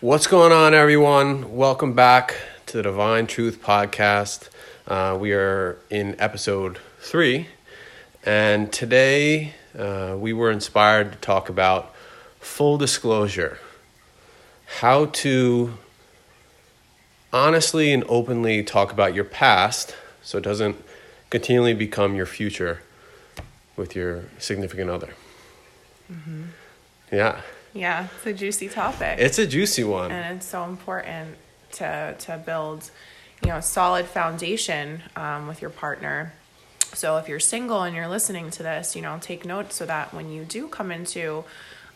What's going on, everyone? Welcome back to the Divine Truth Podcast. Uh, we are in episode three, and today uh, we were inspired to talk about full disclosure how to honestly and openly talk about your past so it doesn't continually become your future with your significant other. Mm-hmm. Yeah, Yeah, it's a juicy topic. it's a juicy one. and it's so important to to build, you know, a solid foundation um, with your partner. So if you're single and you're listening to this, you know, take note so that when you do come into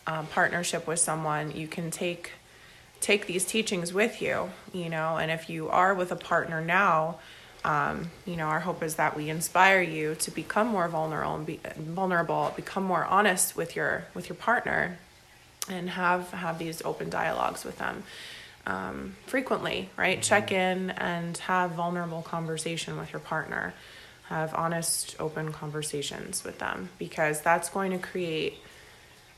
um, partnership with someone, you can take take these teachings with you. You know, and if you are with a partner now. Um, you know, our hope is that we inspire you to become more vulnerable and be vulnerable, become more honest with your with your partner, and have have these open dialogues with them um, frequently right? Mm-hmm. Check in and have vulnerable conversation with your partner. Have honest open conversations with them because that's going to create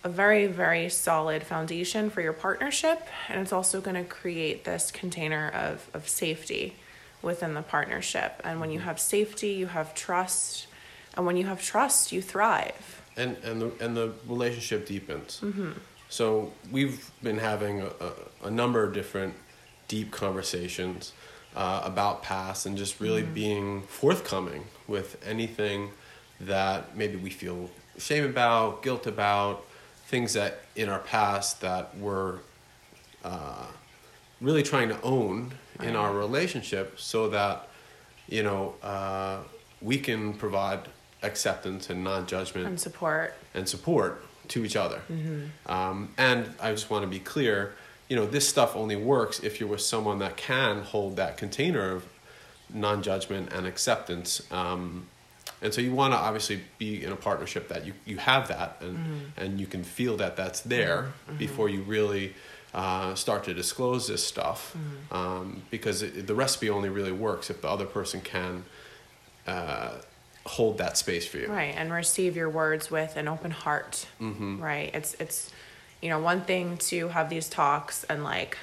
a very very solid foundation for your partnership. And it's also going to create this container of, of safety within the partnership. And when you mm-hmm. have safety you have trust. And when you have trust you thrive. And and the and the relationship deepens. Mm-hmm. So we've been having a, a, a number of different deep conversations uh, about past and just really being forthcoming with anything that maybe we feel shame about, guilt about, things that in our past that we're uh, really trying to own in our relationship so that you know uh, we can provide acceptance and non-judgment and support. and support to each other. Um, and I just want to be clear, you know, this stuff only works if you're with someone that can hold that container of non-judgment and acceptance. Um, and so you want to obviously be in a partnership that you, you have that and, and you can feel that that's there before you really uh, start to disclose this stuff. Um, because it, the recipe only really works if the other person can uh, hold that space for you. right and receive your words with an open heart. Right it's it's you know one thing to have these talks and like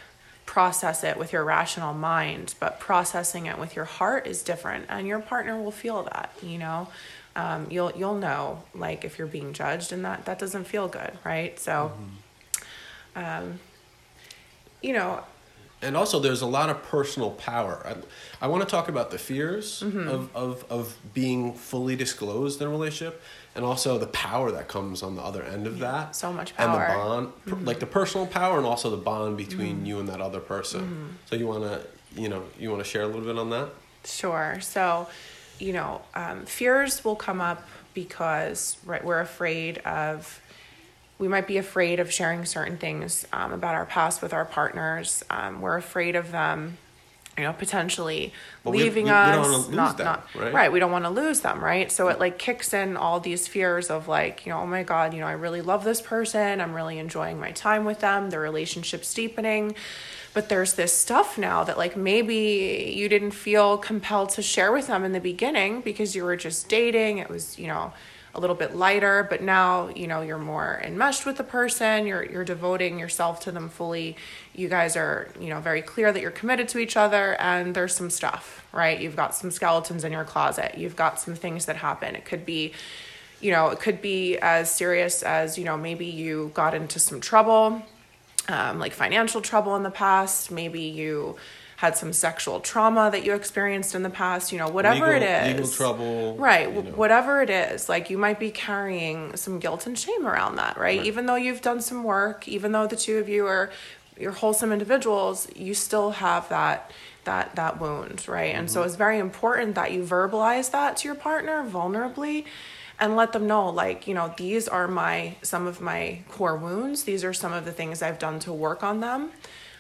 process it with your rational mind but processing it with your heart is different and your partner will feel that you know? Um, you'll you'll know like if you're being judged and that that doesn't feel good right? So um, you know and also there's a lot of personal power i, I want to talk about the fears Mm-hmm. of, of, of being fully disclosed in a relationship and also the power that comes on the other end of that so much power. and the. Mm-hmm. bond per- like the personal power and also the bond between you and that other person Mm-hmm. so you want to you know you want to share a little bit on that Sure. So, you know, um, fears will come up because right, we're afraid of. We might be afraid of sharing certain things um, about our past with our partners. Um, we're afraid of them, you know, potentially leaving we- we us. lose not, them, not right? We don't want to lose them, right? So it like kicks in all these fears of like, you know, oh my god, you know, I really love this person. I'm really enjoying my time with them. The relationship's deepening but there's this stuff now that like maybe you didn't feel compelled to share with them in the beginning because you were just dating it was you know a little bit lighter but now you know you're more enmeshed with the person. You're you're devoting yourself to them fully. You guys are you know very clear that you're committed to each other and there's some stuff right? You've got some skeletons in your closet. You've got some things that happen. It could be you know it could be as serious as you know maybe you got into some trouble um, like financial trouble in the past. Maybe you had some sexual trauma that you experienced in the past. You know, whatever legal, it is. legal trouble Right. you know. Whatever it is, like you might be carrying some guilt and shame around that, right? Right. Even though you've done some work, even though the two of you are you're wholesome individuals, you still have that that that wound, right? And Mm-hmm. so it's very important that you verbalize that to your partner vulnerably and let them know like you know these are my some of my core wounds these are some of the things i've done to work on them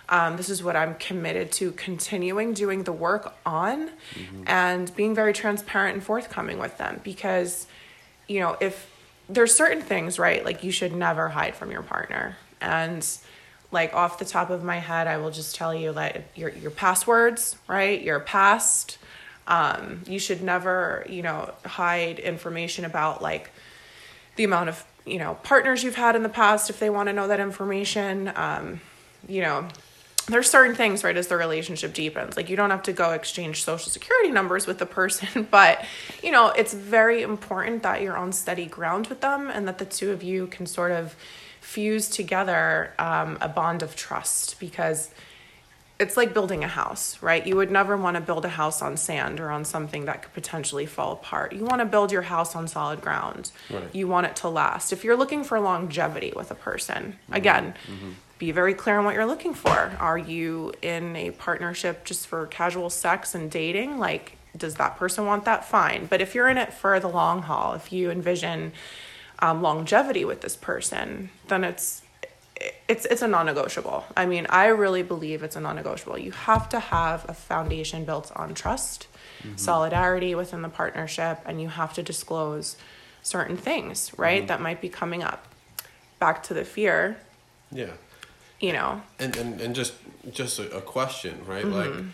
um, this is what i'm committed to continuing doing the work on and being very transparent and forthcoming with them because you know if there's certain things right like you should never hide from your partner. And like off the top of my head i will just tell you that your your passwords right your past um, you should never you know hide information about like the amount of you know partners you've had in the past if they want to know that information. Um, you know there's certain things right as the relationship deepens. Like you don't have to go exchange social security numbers with the person but you know it's very important that you're on steady ground with them and that the two of you can sort of fuse together um, a bond of trust because it's like building a house right? You would never want to build a house on sand or on something that could potentially fall apart. You want to build your house on solid ground. Right. you want it to last. If you're looking for longevity with a person again be very clear on what you're looking for. Are you in a partnership just for casual sex and dating? Like, does that person want that? Fine. But if you're in it for the long haul, if you envision um, longevity with this person, then it's it's it's a non-negotiable. I mean, I really believe it's a non-negotiable. You have to have a foundation built on trust, solidarity within the partnership, and you have to disclose certain things, right? That might be coming up. Back to the fear, Yeah. You know. and and, and just just a, a question right Mm-hmm. like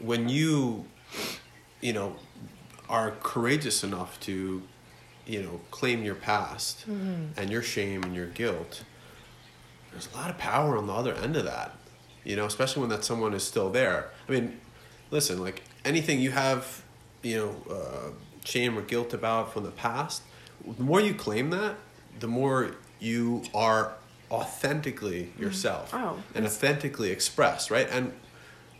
when you you know are courageous enough to you know claim your past Mm-hmm. and your shame and your guilt there's a lot of power on the other end of that you know especially when that someone is still there i mean listen like anything you have you know uh, shame or guilt about from the past the more you claim that the more you are authentically yourself Oh, and authentically expressed right and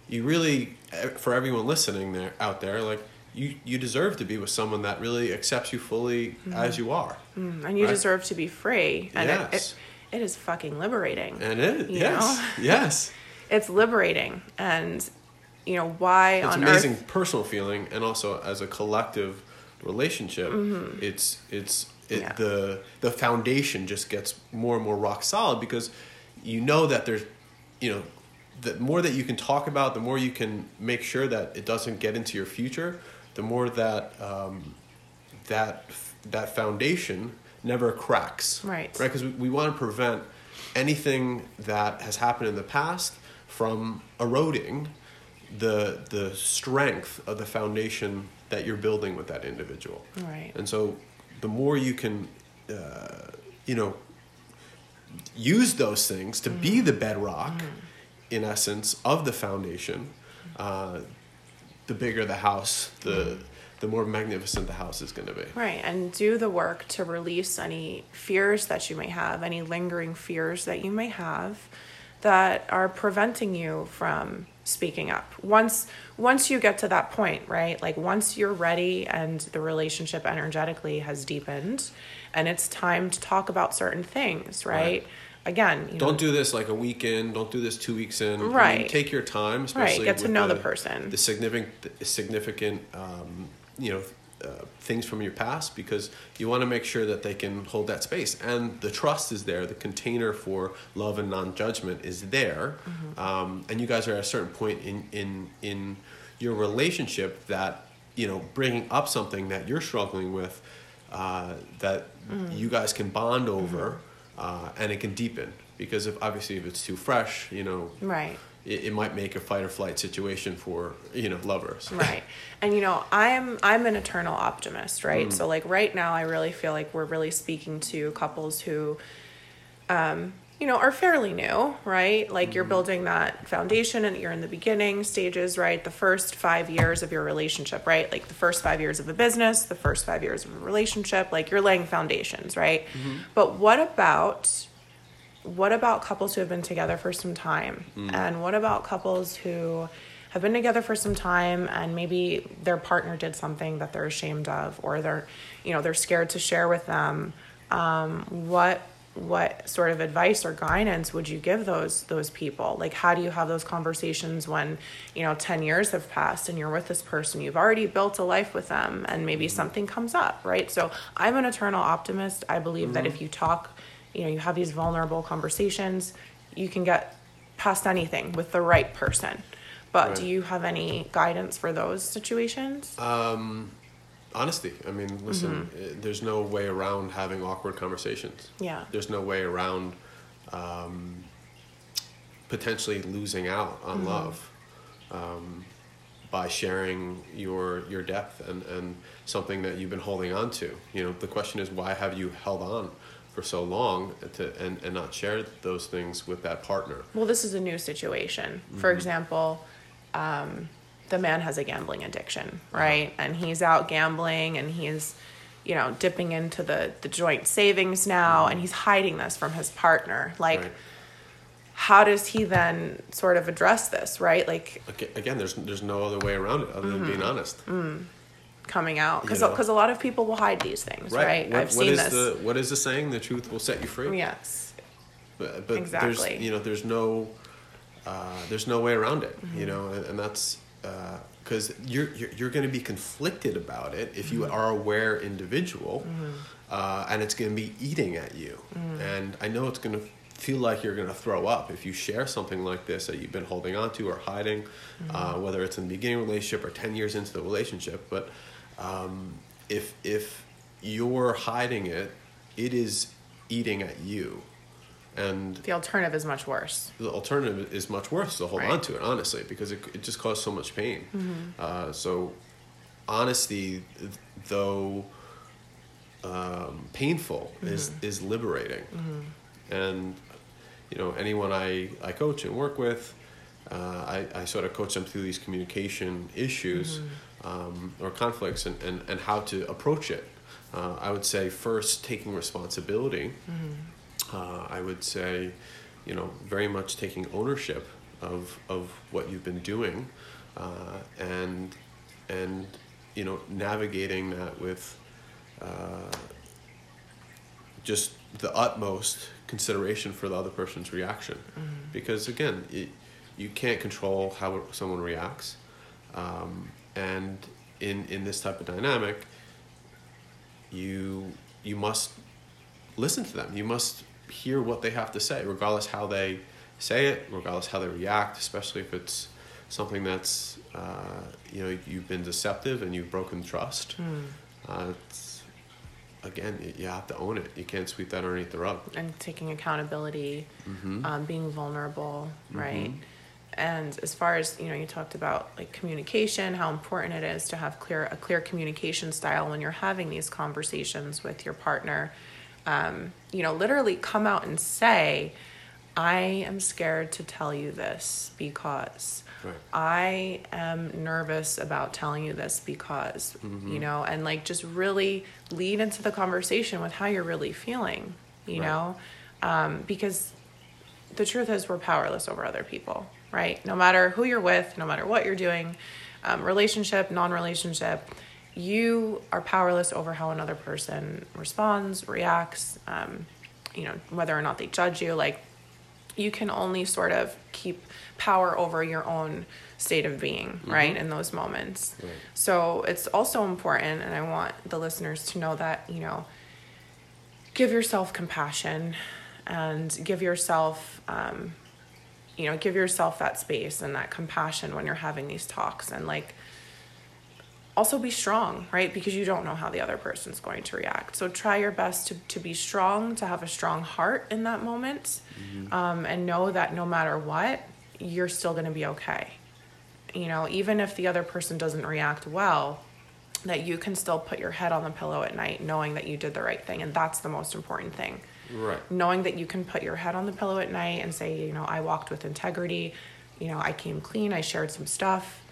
you really eh, for everyone listening there out there like you you deserve to be with someone that really accepts you fully as you are Mm, and you Right. deserve to be free and it, Yes. it, it is fucking liberating and it yes know? yes it's liberating and you know why it's on amazing earth personal feeling and also as a collective relationship it's it's it. Yeah. the the foundation just gets more and more rock solid because you know that there's you know the more that you can talk about the more you can make sure that it doesn't get into your future the more that um, that that foundation never cracks Right. right because we, we want to prevent anything that has happened in the past from eroding the the strength of the foundation that you're building with that individual right and so the more you can uh, you know use those things to be Mm-hmm. the bedrock in essence of the foundation uh, the bigger the house the the more magnificent the house is going to be right and do the work to release any fears that you may have any lingering fears that you may have that are preventing you from speaking up once once you get to that point right like once you're ready and the relationship energetically has deepened and it's time to talk about certain things right, Right. again you don't do this like a week in. Don't do this two weeks in. I mean, Right. take your time, especially get to know the person. the significant, the significant, um, you know, uh, things from your past because you want to make sure that they can hold that space and the trust is there. The container for love and non-judgment is there, Mm-hmm. um, and you guys are at a certain point in in in your relationship that you know bringing up something that you're struggling with uh, that Mm. you guys can bond over Mm-hmm. uh, and it can deepen because if obviously if it's too fresh you know right it, it might make a fight or flight situation for you know lovers. Right. And you know i'm i'm an eternal optimist right? Mm. so like right now i really feel like we're really speaking to couples who um you know are fairly new right? Like Mm-hmm. you're building that foundation and you're in the beginning stages right? The first five years of your relationship right? Like the first five years of a business the first five years of a relationship like you're laying foundations right? Mm-hmm. but what about what about couples who have been together for some time? Hmm. And what about couples who have been together for some time and maybe their partner did something that they're ashamed of or they're you know they're scared to share with them? Um, what what sort of advice or guidance would you give those those people? Like how do you have those conversations when you know 10 years have passed and you're with this person you've already built a life with them and maybe hmm. something comes up right? So i'm an eternal optimist. I believe that hmm. if you talk you know you have these vulnerable conversations you can get past anything with the right person but do you have any guidance for those situations um, honesty i mean listen Mm-hmm. eh, there's no way around having awkward conversations yeah there's no way around um, potentially losing out on Mm-hmm. love um, by sharing your your depth and, and something that you've been holding on to. You know, the question is why have you held on for so long to and, and not share those things with that partner. Well, this is a new situation. For mm-hmm. example, um, the man has a gambling addiction, uh-huh. right? And he's out gambling and he's, you know, dipping into the, the joint savings now mm-hmm. and he's hiding this from his partner. Like, Right. how does he then sort of address this, right? Like, Again, there's there's no other way around it other than mm-hmm. being honest. Mm. Coming out. Because You know. a lot of people will hide these things, right? What, I've seen is this. the what is the saying? The truth will set you free. Yes. But, but Exactly. there's you know there's no uh, there's no way around it. Mm-hmm. You know, and, and that's because you're you're, you're going to be conflicted about it if you Mm-hmm. are aware individual, uh, and it's going to be eating at you. Mm. And I know it's going to feel like you're going to throw up if you share something like this that you've been holding on to or hiding, Mm-hmm. uh, whether it's in the beginning of the relationship or ten years into the relationship. But um, if if you're hiding it, it is eating at you. And The alternative is much worse. the alternative is much worse to hold Right. Mm-hmm. on to it, honestly, because it, it just caused so much pain. Uh, so, honesty, though um, painful, is, Mm-hmm. is liberating. And, you know, anyone I, I coach and work with, uh, I, I sort of coach them through these communication issues Mm-hmm. Um, or conflicts and, and, and how to approach it. Uh, I would say first taking responsibility. Uh, I would say, you know, very much taking ownership of of what you've been doing, uh, and and you know navigating that with uh, just the utmost consideration for the other person's reaction, because again, it, you can't control how someone reacts, um, and in in this type of dynamic, you you must listen to them. You must hear what they have to say, regardless how they say it, regardless how they react, especially if it's something that's uh, you know you've been deceptive and you've broken trust. Uh, it's, again, you have to own it. You can't sweep that underneath the rug. and taking accountability, Mm-hmm. um, being vulnerable, right? And as far as you know, you talked about like communication, how important it is to have clear a clear communication style when you're having these conversations with your partner. Um, you know, literally come out and say, "I am scared to tell you this because." Right. I am nervous about telling you this because, Mm-hmm. you know, and like just really lead into the conversation with how you're really feeling, you Right. know, um, because the truth is we're powerless over other people, right? No matter who you're with, no matter what you're doing, um, relationship, non relationship, you are powerless over how another person responds, reacts, um, you know, whether or not they judge you. Like, you can only sort of keep power over your own state of being, right, in those moments. Right. So it's also important, and I want the listeners to know that, you know, give yourself compassion and give yourself, um, you know, give yourself that space and that compassion when you're having these talks. And like, also be strong, right? Because you don't know how the other person's going to react. So try your best to, to be strong, to have a strong heart in that moment, um, and know that no matter what, you're still going to be okay. You know, even if the other person doesn't react well, that you can still put your head on the pillow at night knowing that you did the right thing. And that's the most important thing. Right. Knowing that you can put your head on the pillow at night and say, you know, I walked with integrity, you know, I came clean, I shared some stuff,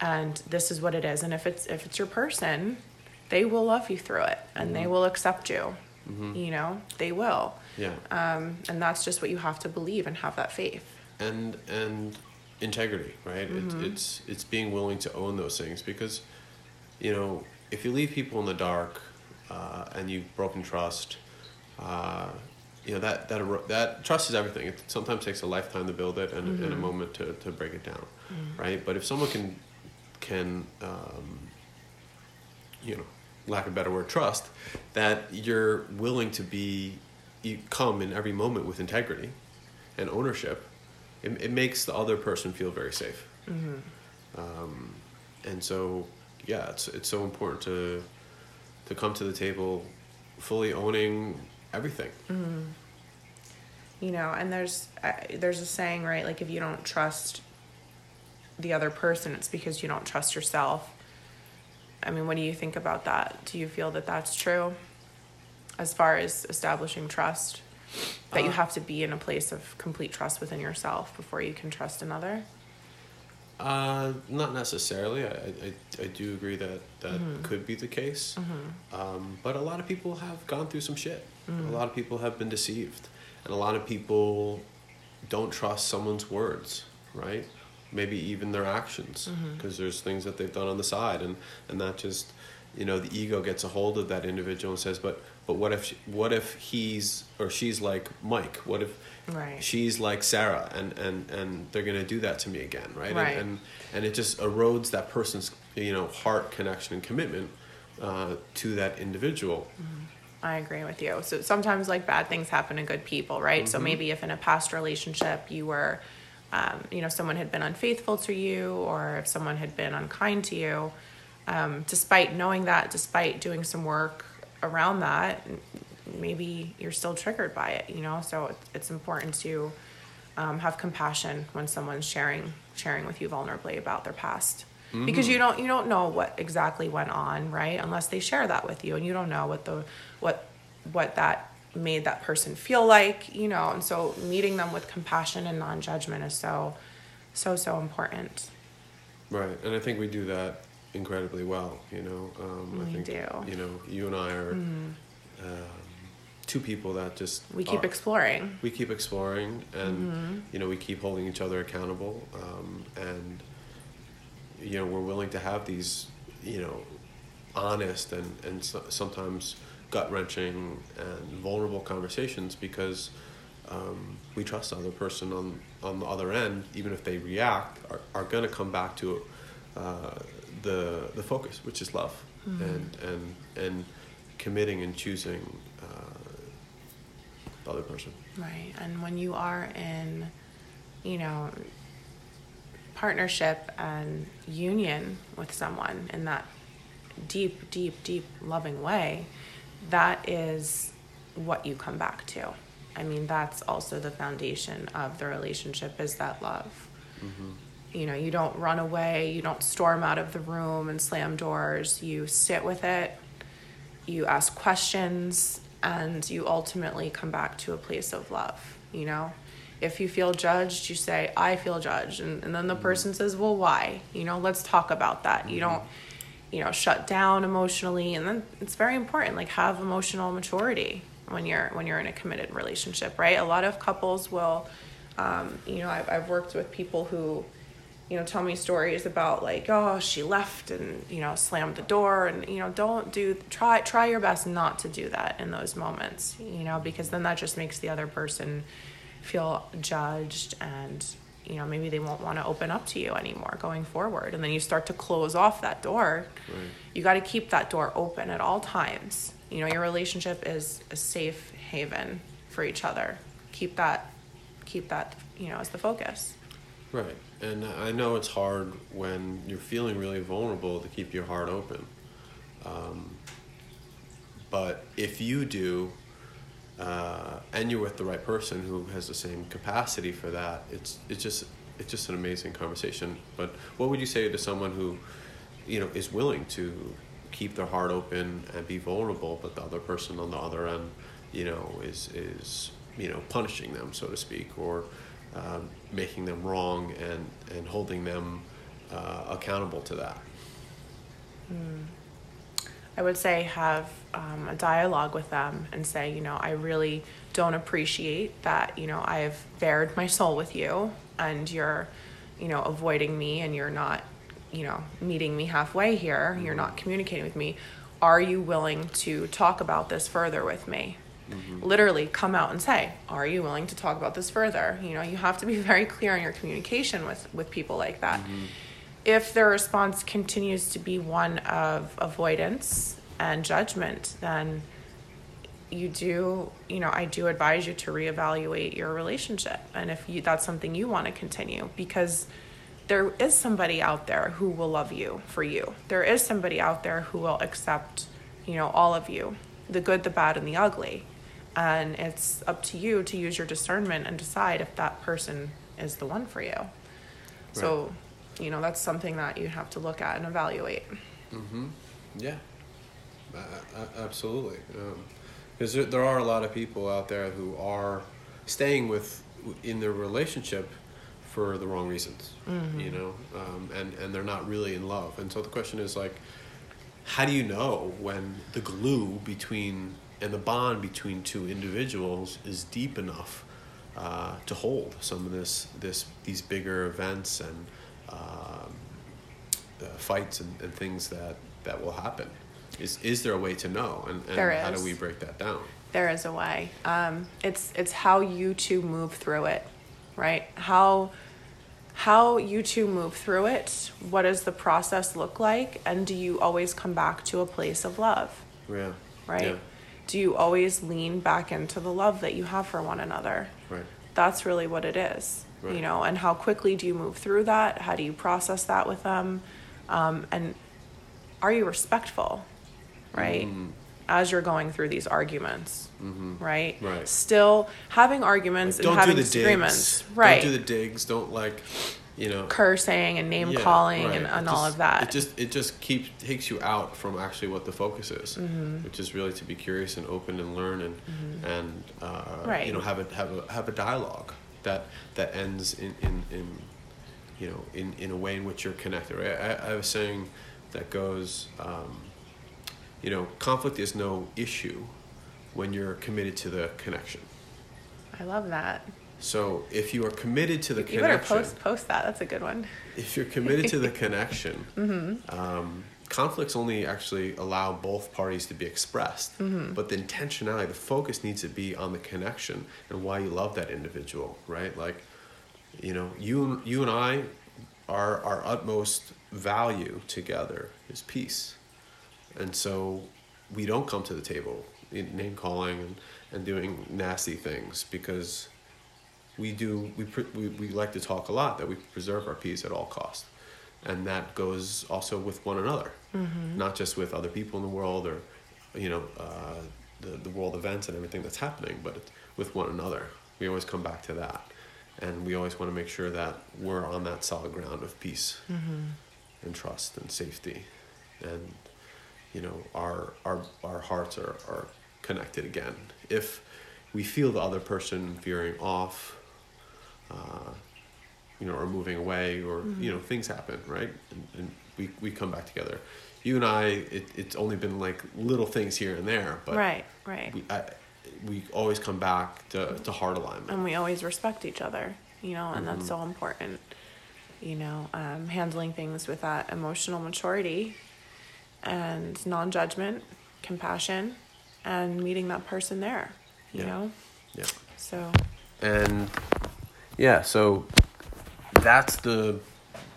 and this is what it is. And if it's if it's your person, they will love you through it and they will accept you. You know, they will. Yeah. Um, and that's just what you have to believe and have that faith. and and integrity, right? Mm-hmm. It, it's it's being willing to own those things because, you know, if you leave people in the dark, uh, and you've broken trust, uh, you know that that that trust is everything. It sometimes takes a lifetime to build it and, and a Mm-hmm. moment to, to break it down, right? But if someone can can um, you know, lack of a better word, trust that you're willing to be you come in every moment with integrity and ownership, it, it makes the other person feel very safe. Um, and so, yeah, it's it's so important to to come to the table fully owning everything. you know and there's uh, there's a saying right like if you don't trust the other person it's because you don't trust yourself. I mean what do you think about that? Do you feel that that's true as far as establishing trust? That you Uh, have to be in a place of complete trust within yourself before you can trust another Uh, not necessarily. I, I, I do agree that that could be the case. Um, but a lot of people have gone through some shit. A lot of people have been deceived. And a lot of people don't trust someone's words, right? Maybe even their actions, because there's things that they've done on the side, and, and that just, you know, the ego gets a hold of that individual and says, but but what if what if he's or she's like Mike? What if Right. she's like Sarah, and and and they're gonna do that to me again, right? Right. And, and and it just erodes that person's you know heart connection and commitment uh, to that individual. I agree with you. So sometimes like bad things happen to good people, right? Mm-hmm. So maybe if in a past relationship you were, um, you know, someone had been unfaithful to you, or if someone had been unkind to you, um, despite knowing that, despite doing some work around that, maybe you're still triggered by it, you know. So it's, it's important to um, have compassion when someone's sharing sharing with you vulnerably about their past. Because you don't you don't know what exactly went on right? Unless they share that with you and you don't know what the what what that made that person feel like you know? And so meeting them with compassion and non-judgment is so so so important. Right, and I think we do that incredibly well. You know, um, I think do. You know you and I are um, two people that just we keep are- exploring we keep exploring and Mm-hmm. you know we keep holding each other accountable um, and you know we're willing to have these you know honest and and so, sometimes gut wrenching and vulnerable conversations because um, we trust the other person on on the other end even if they react are, are going to come back to uh, the the focus which is love and and and committing and choosing uh, the other person Right. And when you are in, you know, partnership and union with someone in that deep, deep, deep loving way, that is what you come back to. I mean, that's also the foundation of the relationship is that love. You know, you don't run away, you don't storm out of the room and slam doors. You sit with it, you ask questions and you ultimately come back to a place of love you know? If you feel judged you say i feel judged. And, and then the person says well why? You know let's talk about that. You don't you know shut down emotionally. And then it's very important like have emotional maturity when you're when you're in a committed relationship right? A lot of couples will um, you know I've, I've worked with people who you know tell me stories about like oh she left and you know slammed the door and you know don't do try try your best not to do that in those moments you know because then that just makes the other person feel judged and you know maybe they won't want to open up to you anymore going forward. And then you start to close off that door. Right. you got to keep that door open at all times. You know your relationship is a safe haven for each other. Keep that keep that you know as the focus Right. And I know it's hard when you're feeling really vulnerable to keep your heart open. Um, but if you do, uh, and you're with the right person who has the same capacity for that, it's it's just it's just an amazing conversation. But what would you say to someone who, you know, is willing to keep their heart open and be vulnerable, but the other person on the other end, you know, is is you know punishing them, so to speak, or um, making them wrong and and holding them uh, accountable to that. I would say have um, a dialogue with them and say, you know, I really don't appreciate that, you know, I've bared my soul with you and you're, you know, avoiding me and you're not, you know, meeting me halfway here. You're not communicating with me. Are you willing to talk about this further with me? Mm-hmm. Literally come out and say, are you willing to talk about this further? You know, you have to be very clear in your communication with, with people like that mm-hmm. if their response continues to be one of avoidance and judgment, then you do, you know, I do advise you to reevaluate your relationship. And if you, that's something you want to continue, because there is somebody out there who will love you for you. There is somebody out there who will accept, you know, all of you, the good, the bad, and the ugly. And it's up to you to use your discernment and decide if that person is the one for you. So, you know, that's something that you have to look at and evaluate. Yeah, uh, absolutely. Um, because there, there are a lot of people out there who are staying with in their relationship for the wrong reasons you know um, and and they're not really in love and so the question is like how do you know when the glue between and the bond between two individuals is deep enough uh, to hold some of this this these bigger events and um, uh, fights and, and things that that will happen is is there a way to know and, and how do we break that down There is a way. Um, it's it's how you two move through it, right? How how you two move through it. What does the process look like? And do you always come back to a place of love, yeah right? yeah, Do you always lean back into the love that you have for one another? right That's really what it is, you know. And how quickly do you move through that? How do you process that with them? Um, and are you respectful, right? As you're going through these arguments, right? Mm-hmm. Right. Still having arguments Like, and don't do having the disagreements, digs right? don't do the digs don't like you know Cursing and name Yeah, calling right. and, and all of that. It just it just keeps takes you out from actually what the focus is, Mm-hmm. which is really to be curious and open and learn and and uh, Right. you know have a have a have a dialogue that that ends in in, in you know in, in a way in which you're connected. Right? I, I a saying that goes, um, you know, conflict is no issue when you're committed to the connection. I love that. So if you are committed to the You better connection, post post that. That's a good one. if you're committed to the connection, Mm-hmm. um, conflicts only actually allow both parties to be expressed. Mm-hmm. But the intentionality, the focus needs to be on the connection and why you love that individual, right? Like, you know, you you and I, our our utmost value together is peace, and so we don't come to the table in name calling and, and doing nasty things because we do we, we we like to talk a lot that we preserve our peace at all costs. And that goes also with one another. Not just with other people in the world or you know uh, the, the world events and everything that's happening but with one another. We always come back to that. And we always want to make sure that we're on that solid ground of peace and trust and safety. And you know our our our hearts are, are connected again. If we feel the other person veering off uh, you know or moving away or you know things happen right? And, and we, we come back together. You and i it, it's only been like little things here and there but right, right. we, I, we always come back to, to heart alignment. And we always respect each other you know and that's so important you know um, handling things with that emotional maturity and non-judgment compassion and meeting that person there you Yeah. know? Yeah. So and yeah so that's the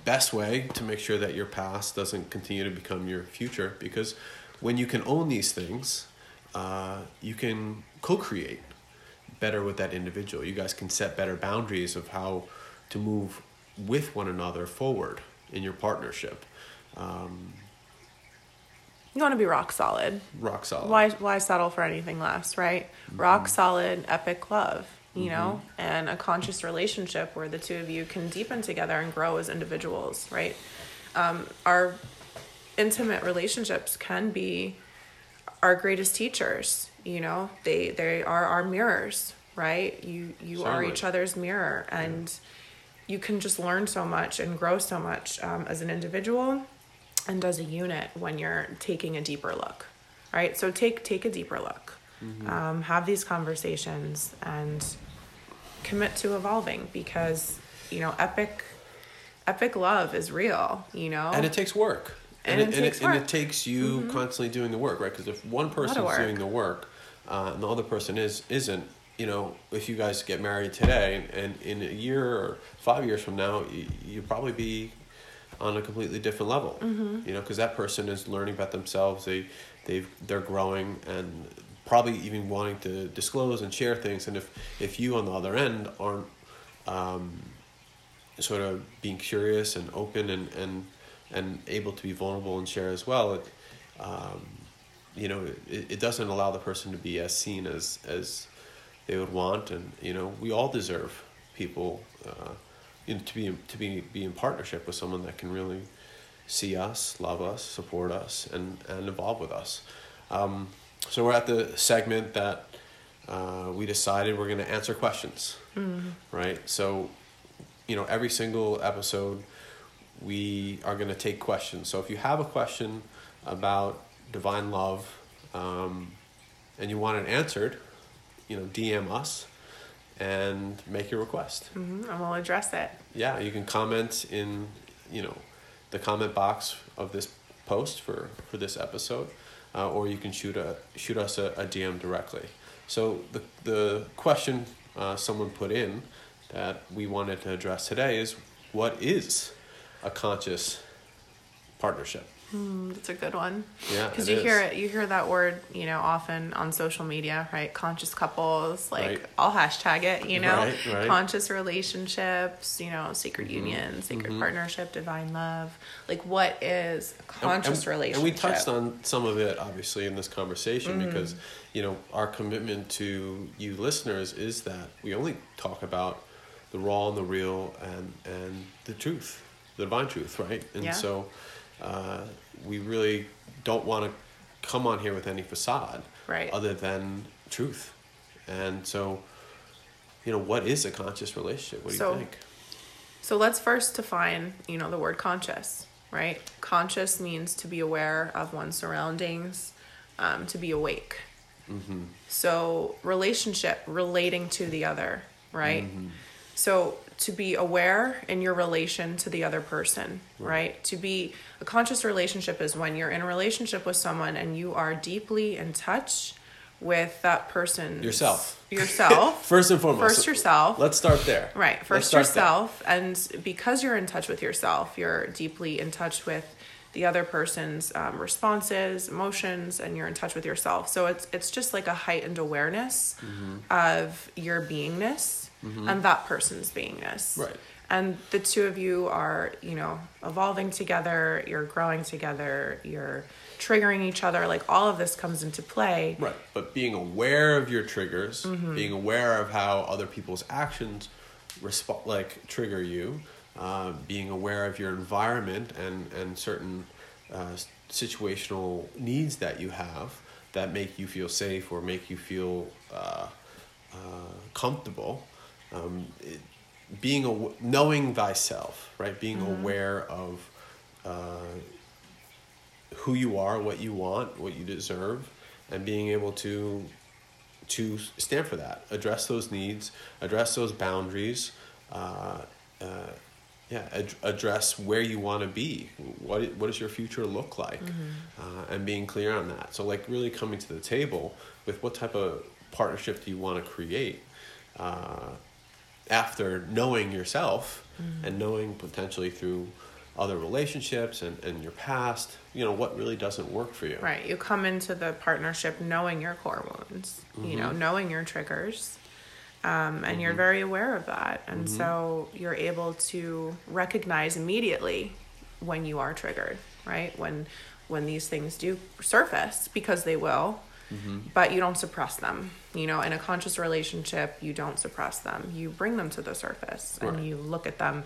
best way to make sure that your past doesn't continue to become your future because when you can own these things uh, you can co-create better with that individual. You guys can set better boundaries of how to move with one another forward in your partnership. Um, you want to be rock solid. Rock solid. Why why settle for anything less right? Rock solid epic love you know? And a conscious relationship where the two of you can deepen together and grow as individuals right? Um, our intimate relationships can be our greatest teachers you know? They they are our mirrors right? You you are each other's mirror and you can just learn so much and grow so much um, as an individual and as a unit when you're taking a deeper look right? So take take a deeper look um, have these conversations and commit to evolving because you know epic epic love is real you know? And it takes work. And it takes and work. it takes you constantly doing the work right? Because if one person's work. doing the work uh, and the other person is isn't you know if you guys get married today and, in a year or five years from now you, you'll probably be on a completely different level. Mm-hmm. you know because that person is learning about themselves. They they've they're growing and probably even wanting to disclose and share things and if if you on the other end aren't um, sort of being curious and open and and and able to be vulnerable and share as well it um, you know it, it doesn't allow the person to be as seen as as they would want and you know we all deserve people uh, you know, to be to be be in partnership with someone that can really see us love us support us and and evolve with us. Um, so we're at the segment that uh, we decided we're going to answer questions, right? So, you know, every single episode, we are going to take questions. So if you have a question about divine love um, and you want it answered, you know, DM us and make your request. hmm And we'll address it. Yeah, you can comment in, you know, the comment box of this post for, for this episode, uh, or you can shoot a shoot us a, a DM directly. So the the question uh, someone put in that we wanted to address today is what is a conscious partnership? Mm, that's a good one. Yeah, Because you hear it, you hear that word, you know, often on social media, right? Conscious couples, like Right. I'll hashtag it, you know, Right, right. conscious relationships, you know, sacred Mm-hmm. union, sacred partnership, divine love. Like, what is a And- conscious and, relationship? And we touched on some of it, obviously, in this conversation Mm-hmm. because, you know, our commitment to you listeners is that we only talk about the raw and the real and, and the truth, the divine truth, right? And Yeah. so uh, we really don't want to come on here with any facade Right. other than truth. And so, you know, what is a conscious relationship? What do So- you think? So let's first define, you know, the word conscious, right? Conscious means to be aware of one's surroundings, um, to be awake. So relationship, relating to the other, right? So to be aware in your relation to the other person, right? To be a conscious relationship is when you're in a relationship with someone and you are deeply in touch with that person. Yourself. Yourself. First and foremost. First yourself. Let's start there. Right. First start there. yourself. And because you're in touch with yourself, you're deeply in touch with the other person's um, responses, emotions, and you're in touch with yourself. So it's it's just like a heightened awareness Mm-hmm. of your beingness and that person's beingness. Right. And the two of you are, you know, evolving together, you're growing together, you're triggering each other. Like all of this comes into play. Right, but being aware of your triggers, Mm-hmm. being aware of how other people's actions resp- like trigger you, uh, being aware of your environment and and certain uh, situational needs that you have that make you feel safe or make you feel uh, uh, comfortable. Um, it, being aw- knowing thyself, right? Being aware of uh, who you are, what you want, what you deserve, and being able to to stand for that, address those needs, address those boundaries, uh, uh, yeah, ad- address where you want to be. What what does your future look like, uh, and being clear on that. So like really coming to the table with what type of partnership do you want to create. After knowing yourself mm-hmm. and knowing potentially through other relationships and, and your past, you know, what really doesn't work for you. Right. You come into the partnership knowing your core wounds, you know, mm-hmm. knowing your triggers. Um, and you're mm-hmm. very aware of that. And so you're able to recognize immediately when you are triggered, right? When when these things do surface because they will. But you don't suppress them. You know, in a conscious relationship, you don't suppress them. You bring them to the surface Right. and you look at them,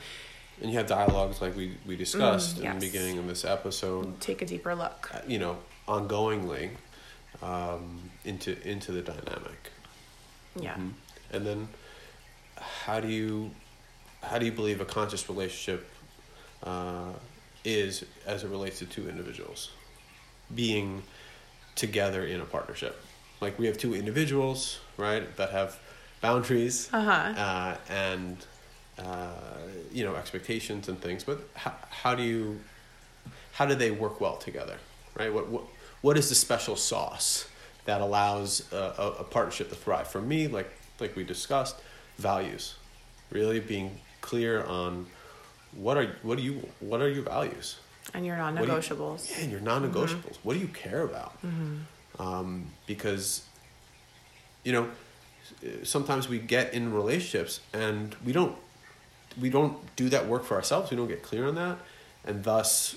And you have dialogues like we, we discussed in yes. the beginning of this episode, take a deeper look. uh, you know, ongoingly um, into into the dynamic. Yeah. Mhm. And then how do you how do you believe a conscious relationship uh, is as it relates to two individuals being together in a partnership? Like we have two individuals, right, that have boundaries Uh-huh. uh, and uh, you know expectations and things. But how, how do you how do they work well together, right? What what what is the special sauce that allows a, a, a partnership to thrive? For me, like like we discussed, values, really being clear on what are what do you what are your values And your What do you- non-negotiables. yeah, and your non-negotiables. What do you care about? Um, because, you know, sometimes we get in relationships and we don't we don't do that work for ourselves. We don't get clear on that, and thus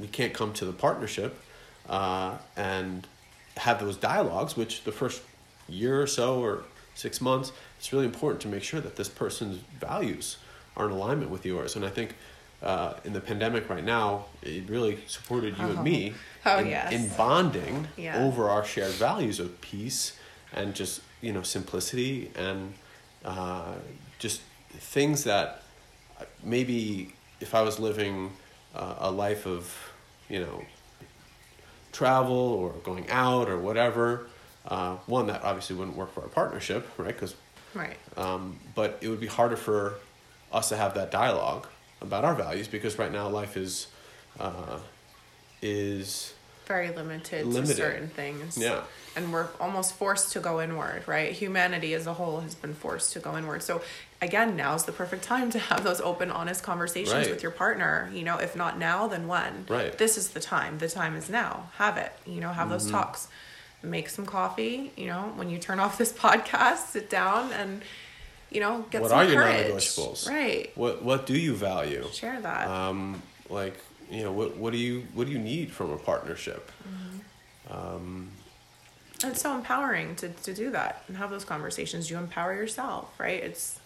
we can't come to the partnership uh, and have those dialogues. Which the first year or so or six months, it's really important to make sure that this person's values are in alignment with yours. And I think uh, in the pandemic right now, it really supported you and me Oh, in, yes. in bonding Yeah. over our shared values of peace and just you know simplicity and uh, just things that maybe if I was living uh, a life of you know travel or going out or whatever, uh, one that obviously wouldn't work for our partnership, right? Because Right. um, but it would be harder for us to have that dialogue about our values because right now life is uh, is Very limited, Limited. to certain things. Yeah. And we're almost forced to go inward, right? Humanity as a whole has been forced to go inward. So again, now's the perfect time to have those open, honest conversations Right. with your partner. You know, if not now, then when? Right. This is the time. The time is now. Have it. You know, have Mm-hmm. those talks. Make some coffee. You know, when you turn off this podcast, sit down and, you know, get what some are your courage. non-negotiables Right. what what do you value? Share that. um, like you know what what do you what do you need from a partnership? Um, it's so empowering to, to do that and have those conversations. You empower yourself right? It's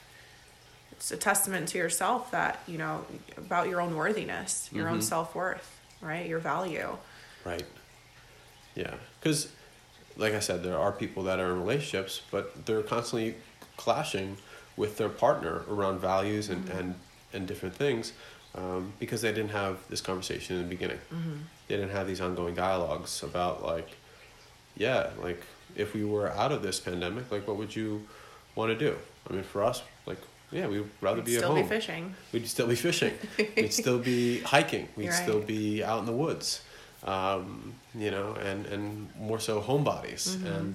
it's a testament to yourself that you know about your own worthiness your own self-worth right? Your value. Right. Yeah. Because like i said there are people that are in relationships but they're constantly clashing with their partner around values and and, and different things um, because they didn't have this conversation in the beginning they didn't have these ongoing dialogues about like yeah like if we were out of this pandemic like what would you want to do i mean for us like yeah we'd rather You'd be at still home be fishing We'd still be fishing. We'd still be hiking. We'd You're still be out in the woods. Um, you know, and, and more so homebodies Mm-hmm. and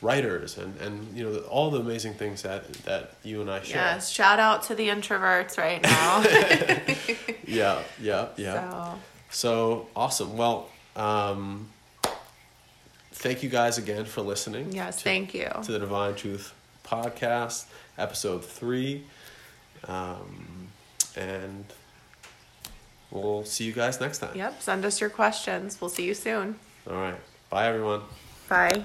writers and, and you know all the amazing things that, that you and I share. yes shout out to the introverts right now Yeah, yeah, yeah. so So awesome. Well, um, thank you guys again for listening. yes to, thank you to the Divine Truth podcast, episode three. Um, and we'll see you guys next time. yep send us your questions we'll see you soon All right. Bye, everyone. bye